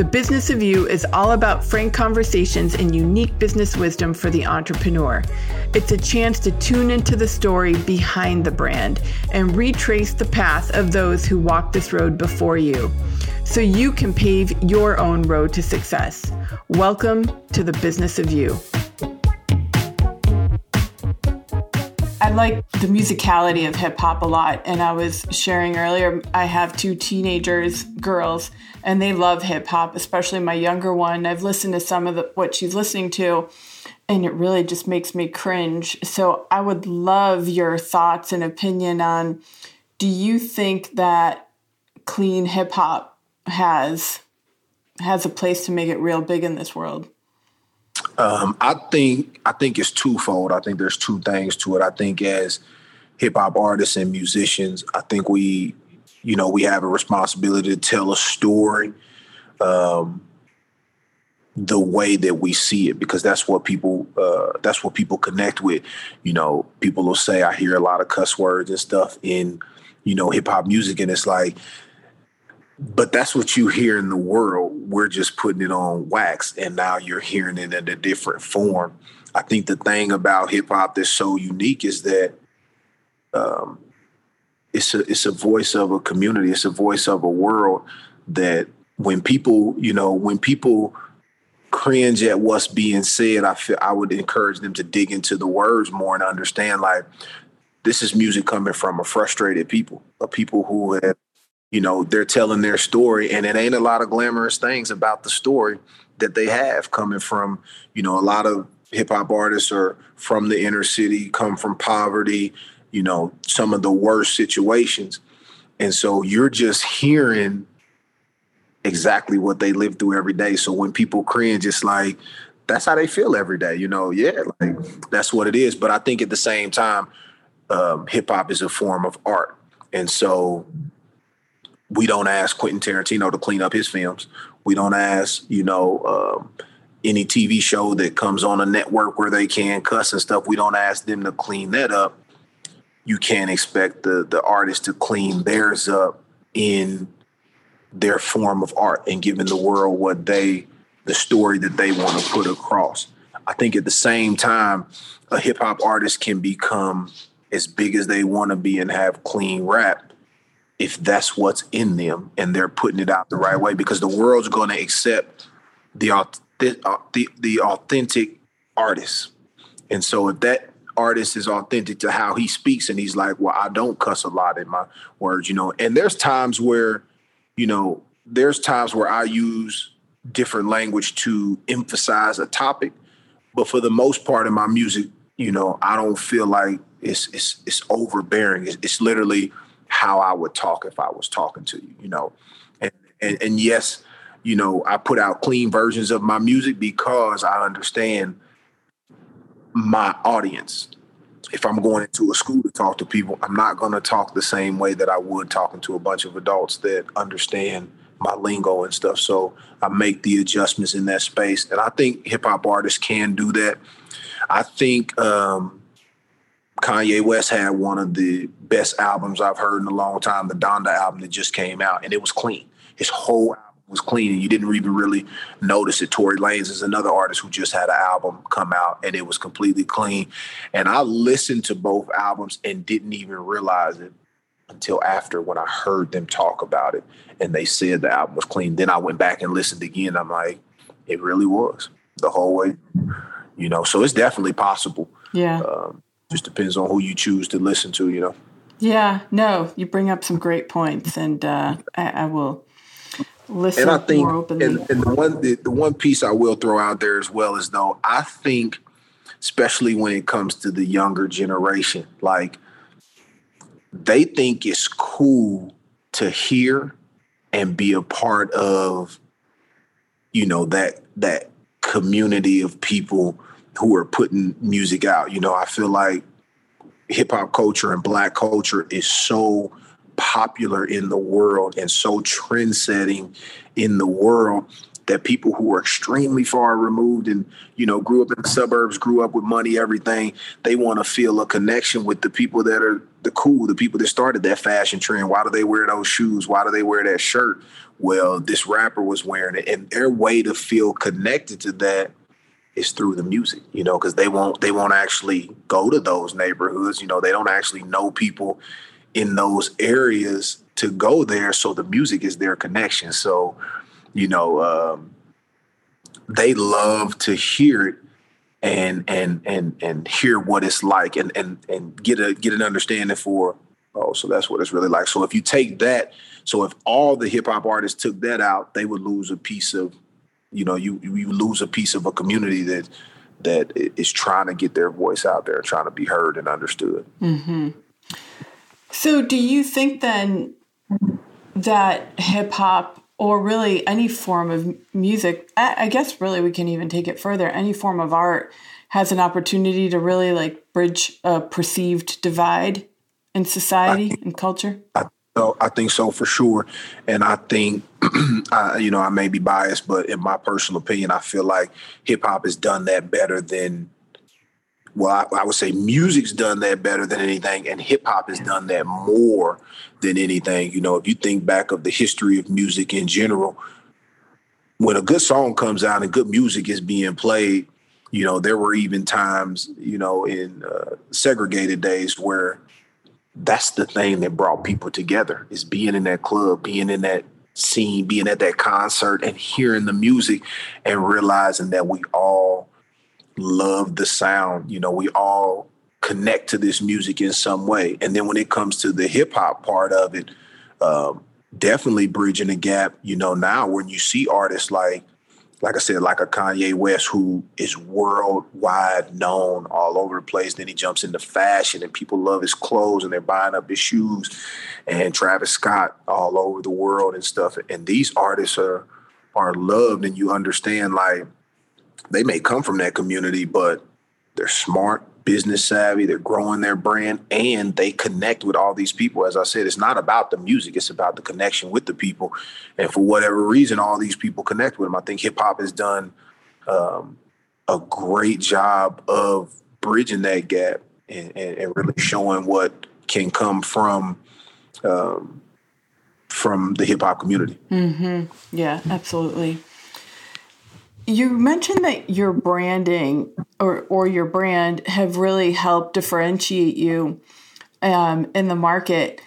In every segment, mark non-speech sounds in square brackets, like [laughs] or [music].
The Business of You is all about frank conversations and unique business wisdom for the entrepreneur. It's a chance to tune into the story behind the brand and retrace the path of those who walked this road before you so you can pave your own road to success. Welcome to the Business of You. I like the musicality of hip hop a lot. And I was sharing earlier, I have two teenagers, girls, and they love hip hop, especially my younger one. I've listened to some of the, what she's listening to, and it really just makes me cringe. So I would love your thoughts and opinion on do you think that clean hip hop has has a place to make it real big in this world? Um, I think I think it's twofold. I think there's two things to it. I think as hip hop artists and musicians, I think we, you know, we have a responsibility to tell a story um, the way that we see it because that's what people uh, that's what people connect with. You know, people will say I hear a lot of cuss words and stuff in you know hip hop music, and it's like but that's what you hear in the world. We're just putting it on wax, and now you're hearing it in a different form. I think the thing about hip hop that's so unique is that um, it's a it's a voice of a community. It's a voice of a world that when people, you know, when people cringe at what's being said, I feel I would encourage them to dig into the words more and understand like this is music coming from a frustrated people, a people who have you know they're telling their story and it ain't a lot of glamorous things about the story that they have coming from you know a lot of hip hop artists are from the inner city come from poverty you know some of the worst situations. And so you're just hearing exactly what they live through every day. So when people cringe it's like that's how they feel every day you know? Yeah like that's what it is. But i think at the same time um, hip hop is a form of art. And so we don't ask Quentin Tarantino to clean up his films. We don't ask, you know, um, any TV show that comes on a network where they can cuss and stuff. We don't ask them to clean that up. You can't expect the the artist to clean theirs up in their form of art and giving the world what they the story that they want to put across. I think at the same time, a hip hop artist can become as big as they want to be and have clean rap if that's what's in them and they're putting it out the right way because the world's going to accept the, uh, the the authentic artist. And so if that artist is authentic to how he speaks and he's like, "Well, I don't cuss a lot in my words," you know. And there's times where, you know, there's times where I use different language to emphasize a topic, but for the most part in my music, you know, I don't feel like it's it's it's overbearing. It's, it's literally how I would talk if I was talking to you, you know. And, and, and yes, you know, I put out clean versions of my music because I understand my audience. If I'm going into a school to talk to people, I'm not going to talk the same way that I would talking to a bunch of adults that understand my lingo and stuff. So I make the adjustments in that space. And I think hip hop artists can do that. I think um, Kanye West had one of the best albums I've heard in a long time, the Donda album that just came out, and it was clean. His whole album was clean, and you didn't even really notice it. Tory Lanez is another artist who just had an album come out, and it was completely clean. And I listened to both albums and didn't even realize it until after when I heard them talk about it, and they said the album was clean. Then I went back and listened again. I'm like, it really was the whole way, you know. So it's definitely possible. Yeah. Um, just depends on who you choose to listen to, you know. Yeah, no, you bring up some great points, and uh, I, I, will listen and I think, more openly. And, and the one the, the one piece I will throw out there as well is though I think, especially when it comes to the younger generation, like they think it's cool to hear and be a part of you know, that that community of people who are putting music out. You know, I feel like hip hop culture and black culture is so popular in the world and so trend setting in the world that people who are extremely far removed and you know grew up in the suburbs grew up with money everything they want to feel a connection with the people that are the cool the people that started that fashion trend. Why do they wear those shoes? Why do they wear that shirt? Well this rapper was wearing it and their way to feel connected to that is through the music you know because they won't they won't actually go to those neighborhoods you know they don't actually know people in those areas to go there so the music is their connection. So you know, um, they love to hear it and and and and hear what it's like and and and get a get an understanding for oh so that's what it's really like. So if you take that so if all the hip hop artists took that out they would lose a piece of you know you you lose a piece of a community that that is trying to get their voice out there trying to be heard and understood mm-hmm. so do you think then that hip hop or really any form of music i guess really we can even take it further any form of art has an opportunity to really like bridge a perceived divide in society and culture I, I think so for sure and i think [clears throat] I, you know i may be biased but in my personal opinion i feel like hip-hop has done that better than well, I, I, would say music's done that better than anything, and hip hop has done that more than anything. You know, if you think back of the history of music in general, when a good song comes out and good music is being played, you know, there were even times, you know, in uh, segregated days where that's the thing that brought people together is being in that club, being in that scene, being at that concert and hearing the music and realizing that we all love the sound. You know, we all connect to this music in some way. And then when it comes to the hip hop part of it, um, definitely bridging the gap. You know, now when you see artists like, like I said, like a Kanye West who is worldwide known all over the place. Then he jumps into fashion and people love his clothes and they're buying up his shoes. And Travis Scott all over the world and stuff. And these artists are are loved and you understand like they may come from that community, but they're smart, business savvy, they're growing their brand, and they connect with all these people. As I said, it's not about the music, it's about the connection with the people. And for whatever reason, all these people connect with them. I think hip hop has done um, a great job of bridging that gap and, and, and, really showing what can come from. Um, from the hip hop community. Mm-hmm. Yeah, absolutely. You mentioned that your branding or or your brand have really helped differentiate you um, in the market.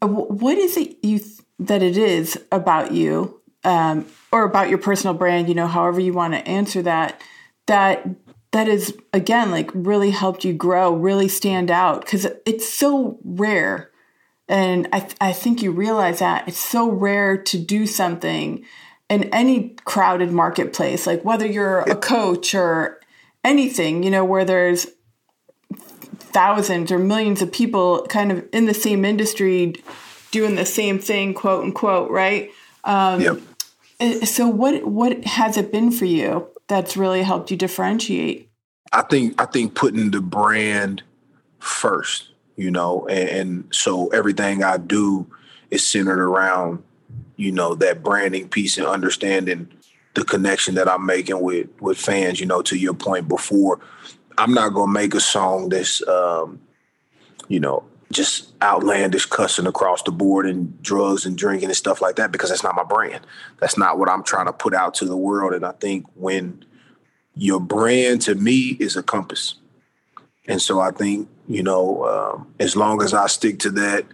Uh, what is it you th- that it is about you um, or about your personal brand? You know, however you want to answer that. That that is again like really helped you grow, really stand out because it's so rare, and I th- I think you realize that it's so rare to do something in any crowded marketplace, like whether you're a coach or anything, you know, where there's thousands or millions of people kind of in the same industry doing the same thing, quote unquote, right? Um, yep. So what what has it been for you that's really helped you differentiate? I think I think putting the brand first, you know, and, and so everything I do is centered around you know, that branding piece and understanding the connection that I'm making with with fans, you know, to your point before, I'm not gonna make a song that's um, you know, just outlandish cussing across the board and drugs and drinking and stuff like that because that's not my brand. That's not what I'm trying to put out to the world. And I think when your brand to me is a compass. And so I think, you know, um, as long as I stick to that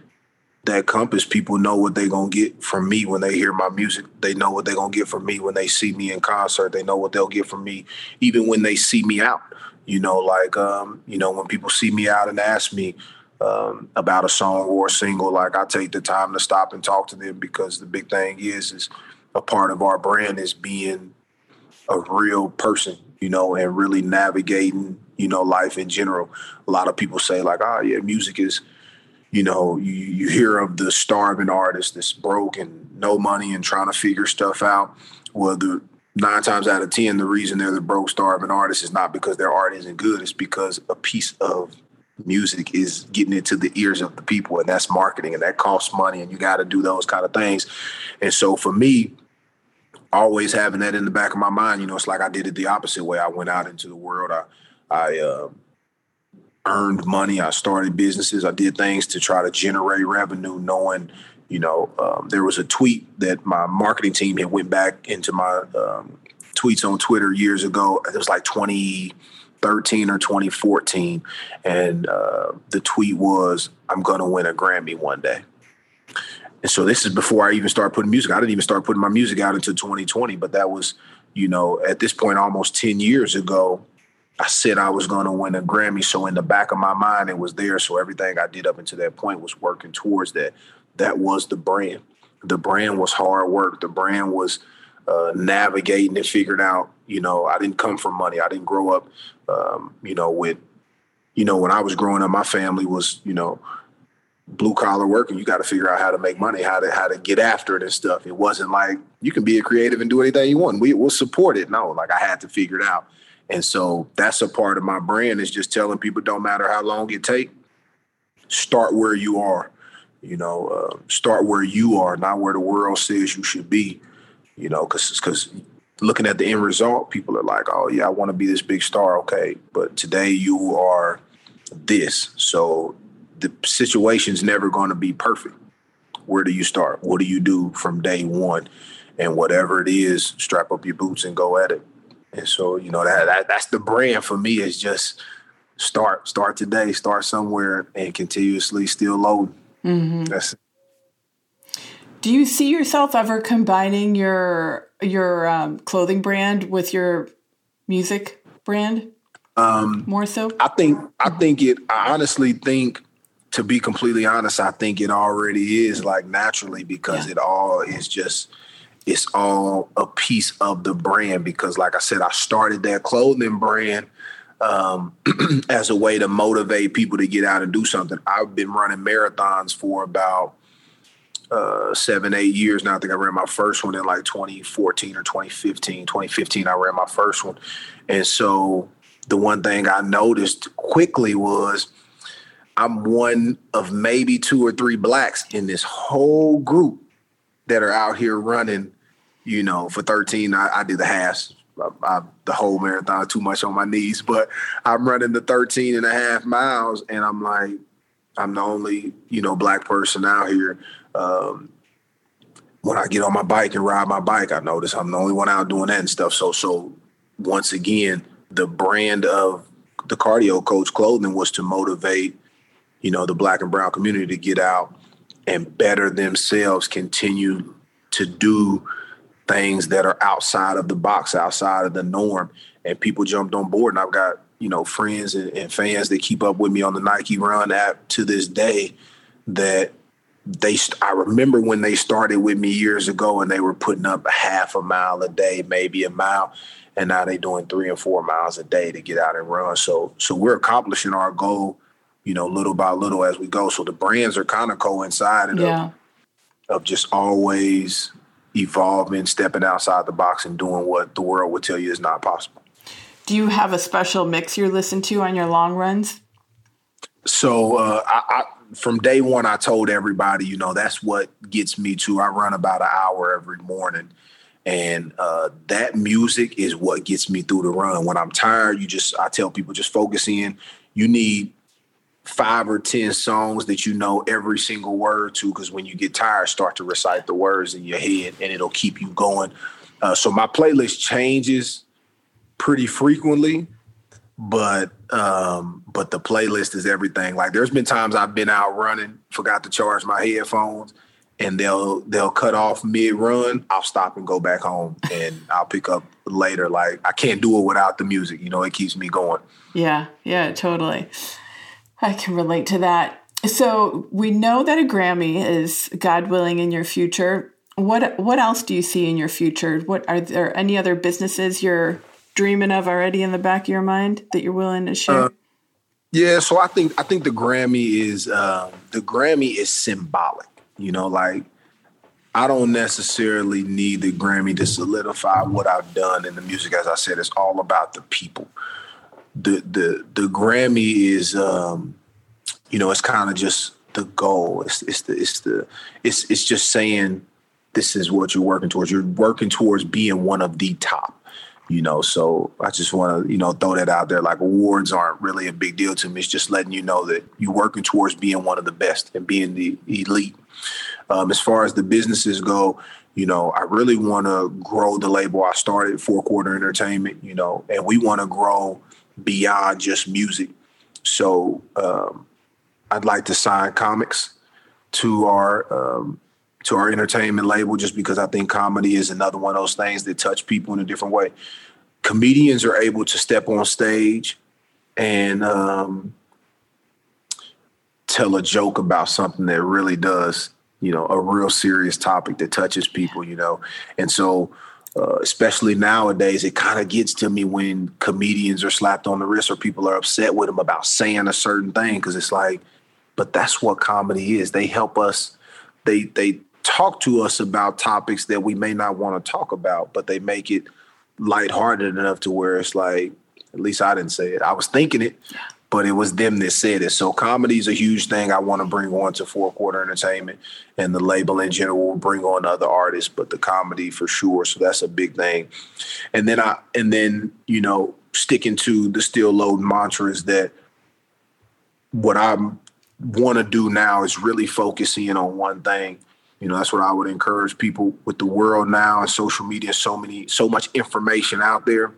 that compass, people know what they're gonna get from me when they hear my music. They know what they're gonna get from me when they see me in concert. They know what they'll get from me even when they see me out. You know, like um, you know, when people see me out and ask me um, about a song or a single, like I take the time to stop and talk to them because the big thing is is a part of our brand is being a real person, you know, and really navigating, you know, life in general. A lot of people say like, oh yeah, music is you know, you, you hear of the starving artist that's broke and no money and trying to figure stuff out. Well, the nine times out of ten, the reason they're the broke starving artist is not because their art isn't good. It's because a piece of music is getting into the ears of the people, and that's marketing, and that costs money, and you got to do those kind of things. And so for me, always having that in the back of my mind, you know, it's like I did it the opposite way. I went out into the world. I I uh, earned money. I started businesses. I did things to try to generate revenue, knowing you know, um, there was a tweet that my marketing team had went back into my um, tweets on Twitter years ago. It was like 2013 or 2014, and uh, the tweet was, "I'm going to win a Grammy one day." And so this is before I even started putting music. I didn't even start putting my music out until 2020, but that was, you know, at this point almost 10 years ago. I said I was going to win a Grammy. So in the back of my mind, it was there. So everything I did up until that point was working towards that that was the brand. The brand was hard work. The brand was uh, navigating and figuring out. You know, I didn't come from money. I didn't grow up, um, you know, with, you know, when I was growing up, my family was, you know, blue collar work, and you got to figure out how to make money, how to how to get after it and stuff. It wasn't like you can be a creative and do anything you want. We will support it. No, like I had to figure it out. And so that's a part of my brand is just telling people don't matter how long it take, start where you are you know, uh, start where you are, not where the world says you should be. You know, because because looking at the end result, people are like, "Oh yeah, I want to be this big star." Okay, but today you are this, so the situation's never going to be perfect. Where do you start? What do you do from day one? And whatever it is, strap up your boots and go at it. And so, you know, that, that that's the brand for me is just start, start today, start somewhere and continuously still loading. Mm-hmm. That's do you see yourself ever combining your your um, clothing brand with your music brand? Um, More so, I think. I think it. I honestly think, to be completely honest, I think it already is like naturally because yeah. it all is just. It's all a piece of the brand because, like I said, I started that clothing brand um, [clears throat] as a way to motivate people to get out and do something. I've been running marathons for about uh, seven, eight years now. I think I ran my first one in like 2014 or 2015. 2015, I ran my first one. And so the one thing I noticed quickly was I'm one of maybe two or three blacks in this whole group that are out here running, you know, for 13. I, I did the halves I, I, the whole marathon too much on my knees, but I'm running the 13 and a half miles and I'm like, I'm the only, you know, black person out here. Um, when I get on my bike and ride my bike, I notice I'm the only one out doing that and stuff. So, so once again, the brand of the cardio coach clothing was to motivate, you know, the black and brown community to get out and better themselves, continue to do things that are outside of the box, outside of the norm. And people jumped on board. And I've got, you know, friends and, and fans that keep up with me on the Nike Run app to this day that they I remember when they started with me years ago and they were putting up a half a mile a day, maybe a mile, and now they're doing three and four miles a day to get out and run. So so we're accomplishing our goal, you know, little by little as we go. So the brands are kind of coincided yeah. of, of just always evolving, stepping outside the box, and doing what the world would tell you is not possible. Do you have a special mix you listen to on your long runs? So uh, I, I, from day one, I told everybody, you know, that's what gets me to. I run about an hour every morning, and uh, that music is what gets me through the run. When I'm tired, you just I tell people just focus in. You need five or ten songs that you know every single word to because when you get tired start to recite the words in your head and it'll keep you going. Uh, so my playlist changes pretty frequently but um, but the playlist is everything. Like there's been times i've been out running forgot to charge my headphones and they'll they'll cut off mid run i'll stop and go back home and i'll pick up later. Like i can't do it without the music. You know it keeps me going. Yeah yeah totally I can relate to that. So we know that a Grammy is God willing in your future. What what else do you see in your future? What are there any other businesses you're dreaming of already in the back of your mind that you're willing to share? Uh, yeah, so I think I think the Grammy is uh, the Grammy is symbolic. You know, like I don't necessarily need the Grammy to solidify what I've done in the music. As I said, it's all about the people. The the the Grammy is, um, you know, it's kind of just the goal. It's it's the it's the it's it's just saying this is what you're working towards. You're working towards being one of the top you know? So i just want to you know throw that out there. Like awards aren't really a big deal to me. It's just letting you know that you're working towards being one of the best and being the elite. Um, as far as the businesses go you know i really want to grow the label. I started four quarter entertainment you know and we want to grow beyond just music so um, i'd like to sign comics to our um, to our entertainment label just because I think comedy is another one of those things that touch people in a different way. Comedians are able to step on stage and um, tell a joke about something that really does, you know, a real serious topic that touches people, you know. And so, uh, especially nowadays, it kind of gets to me when comedians are slapped on the wrist or people are upset with them about saying a certain thing because it's like, but that's what comedy is. They help us. They they talk to us about topics that we may not want to talk about, but they make it lighthearted enough to where it's like, at least I didn't say it. I was thinking it, but it was them that said it. So comedy is a huge thing I want to bring on to Four Quarter Entertainment, and the label in general will bring on other artists, but the comedy for sure. So that's a big thing. And then I and then you know sticking to the still load mantra is that what I want to do now is really focusing on one thing you know, that's what I would encourage people with the world now and social media, so many, so much information out there.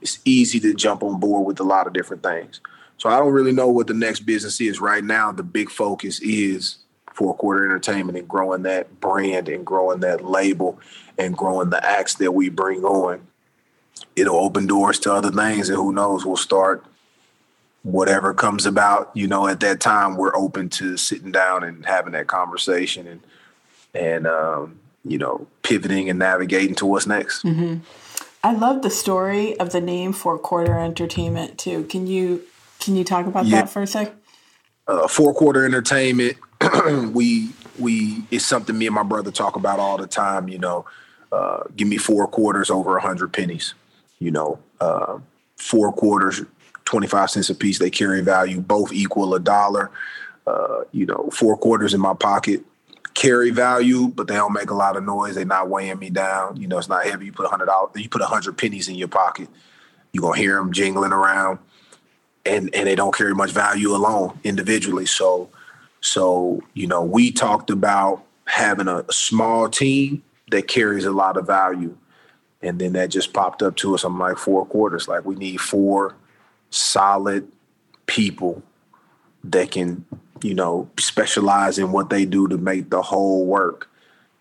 It's easy to jump on board with a lot of different things. So I don't really know what the next business is right now. The big focus is four quarter entertainment and growing that brand and growing that label and growing the acts that we bring on. It'll open doors to other things, and who knows, we'll start whatever comes about. You know, at that time, we're open to sitting down and having that conversation and and um, you know pivoting and navigating to what's next. Mm-hmm. I love the story of the name Four Quarter Entertainment too. Can you can you talk about yeah. that for a sec? Uh, four Quarter Entertainment. [clears throat] we we it's something me and my brother talk about all the time. You know, uh, give me four quarters over a hundred pennies. You know, uh, four quarters, twenty five cents a piece. They carry value, both equal a dollar. Uh, you know, four quarters in my pocket carry value, but they don't make a lot of noise. They're not weighing me down. You know, it's not heavy. You put a hundred dollars, you put a hundred pennies in your pocket. You're gonna hear them jingling around, and and they don't carry much value alone individually. So, so you know, we talked about having a, small team that carries a lot of value, and then that just popped up to us. I'm like four quarters. Like we need four solid people that can you know, specialize in what they do to make the whole work.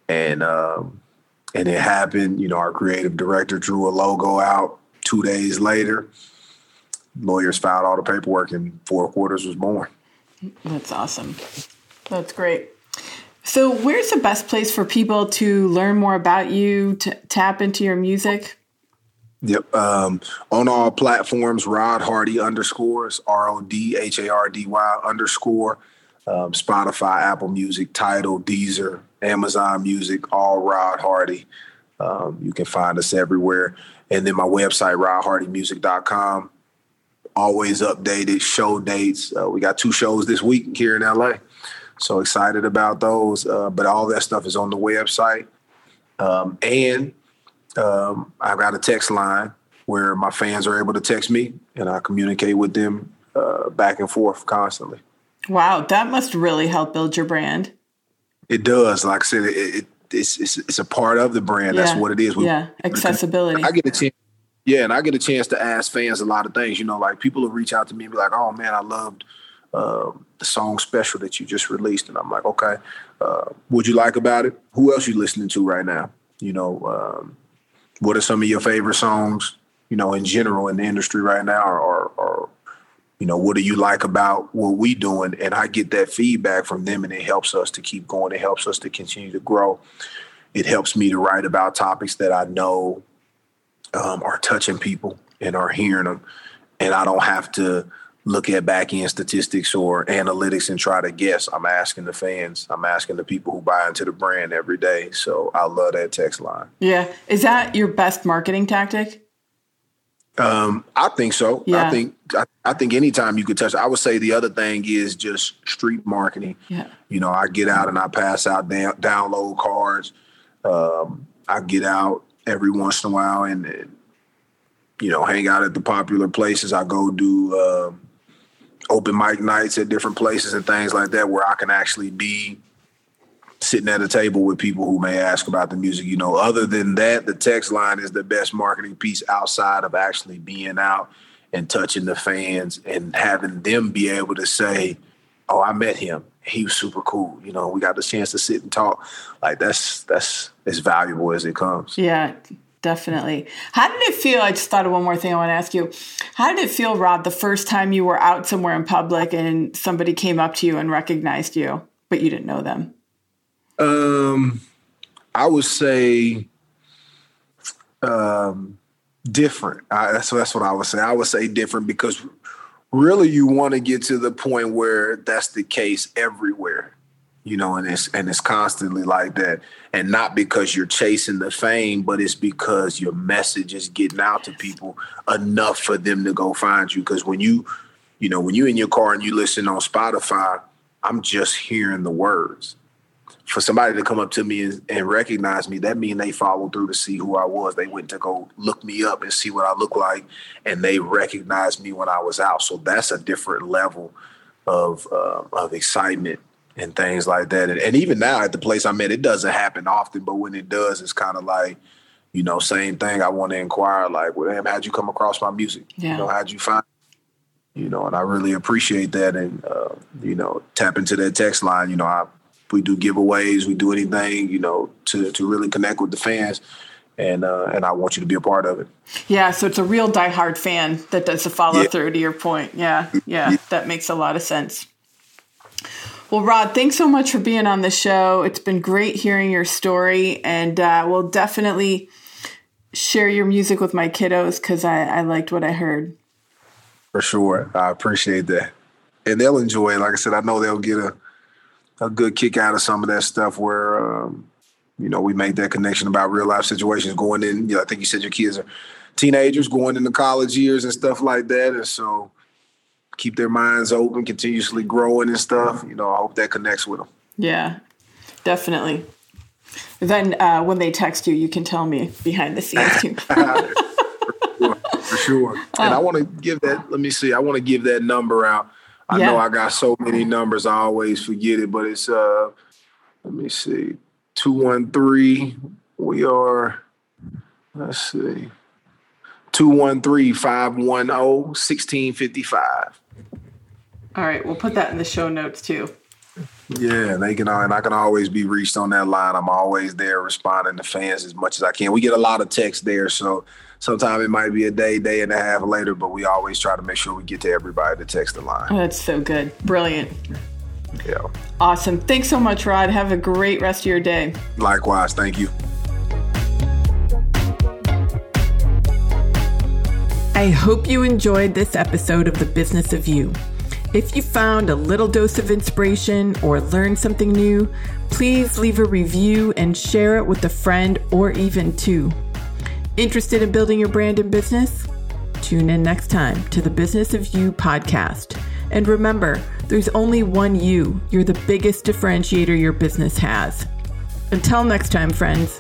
And um, and it happened. You know, our creative director drew a logo out. Two days later, lawyers filed all the paperwork, and Four Quarters was born. That's awesome. That's great. So, where's the best place for people to learn more about you, to tap into your music? Yep. Um, on all platforms, Rod Hardy underscores R O D H A R D Y underscore um, Spotify, Apple Music, Tidal, Deezer, Amazon Music, all Rod Hardy. Um, you can find us everywhere. And then my website, rodhardymusic.com. Always updated show dates. Uh, we got two shows this week here in LA. So excited about those. Uh, but all that stuff is on the website. Um, and um, I've got a text line where my fans are able to text me and I communicate with them uh, back and forth constantly. Wow, that must really help build your brand. It does. Like I said, it, it it's, it's, it's a part of the brand. Yeah. That's what it is. We, yeah, accessibility. I get a chance. Yeah, and I get a chance to ask fans a lot of things. You know, like people will reach out to me and be like, "Oh man, I loved uh, the song special that you just released," and I'm like, "Okay, uh, what you like about it? Who else you listening to right now? You know, um, what are some of your favorite songs? You know, in general in the industry right now, or, or, or you know, what do you like about what we doing? And I get that feedback from them and it helps us to keep going. It helps us to continue to grow. It helps me to write about topics that I know um, are touching people and are hearing them. And I don't have to look at back end statistics or analytics and try to guess. I'm asking the fans. I'm asking the people who buy into the brand every day. So I love that text line. Yeah. Is that your best marketing tactic? Um, I think so. Yeah. I think I, I, think anytime you could touch. I would say the other thing is just street marketing. Yeah. You know, I get out and I pass out down, download cards. Um, I get out every once in a while and, and, you know hang out at the popular places. I go do uh, open mic nights at different places and things like that where I can actually be sitting at a table with people who may ask about the music. You know, other than that, the text line is the best marketing piece outside of actually being out and touching the fans and having them be able to say, "Oh, I met him. He was super cool." You know, we got the chance to sit and talk. Like that's that's as valuable as it comes. Yeah, definitely. How did it feel? I just thought of one more thing I want to ask you. How did it feel, Rod, the first time you were out somewhere in public and somebody came up to you and recognized you, but you didn't know them? Um, I would say um, different. I, that's that's what I would say. I would say different because really you want to get to the point where that's the case everywhere, you know, and it's and it's constantly like that, and not because you're chasing the fame, but it's because your message is getting out to people enough for them to go find you. Because when you, you know, when you're in your car and you listen on Spotify, I'm just hearing the words for somebody to come up to me and, and recognize me, that means they followed through to see who I was. They went to go look me up and see what I look like, and they recognized me when I was out. So that's a different level of uh, of excitement and things like that. And, and, even now at the place I'm at, it doesn't happen often, but when it does, it's kind of like, you know, same thing. I want to inquire, like, well, damn, how'd you come across my music? Yeah. You know, how'd you find? You know, and I really appreciate that, and uh, you know, tap into that text line. You know, I we do giveaways, we do anything, you know, to to really connect with the fans. And uh, and I want you to be a part of it. Yeah, so it's a real diehard fan that does the follow yeah. through to your point. Yeah, yeah, yeah, that makes a lot of sense. Well, Rod, thanks so much for being on the show. It's been great hearing your story, and uh, we'll definitely share your music with my kiddos because I, I liked what I heard. For sure, I appreciate that, and they'll enjoy it. Like I said, I know they'll get a a good kick out of some of that stuff where um, you know we make that connection about real life situations going in. You know, I think you said your kids are teenagers going into college years and stuff like that, and so keep their minds open, continuously growing and stuff. You know, I hope that connects with them. Yeah, definitely. Then uh, when they text you, you can tell me behind the scenes too. [laughs] for sure. For sure. And I want to give that. Let me see. I want to give that number out I yeah. know I got so many numbers, I always forget it, but it's uh let me see. 213. We are let's see. 213-510-1655. All right, we'll put that in the show notes too. Yeah, and they can and I can always be reached on that line. I'm always there responding to fans as much as I can. We get a lot of texts there, so sometimes it might be a day, day and a half later, but we always try to make sure we get to everybody to text the line. Oh, that's so good. Brilliant. Yeah. Awesome. Thanks so much, Rod. Have a great rest of your day. Likewise. Thank you. I hope you enjoyed this episode of The Business of You. If you found a little dose of inspiration or learned something new, please leave a review and share it with a friend or even two. Interested in building your brand and business? Tune in next time to the Business of You podcast. And remember, there's only one you. You're the biggest differentiator your business has. Until next time, friends.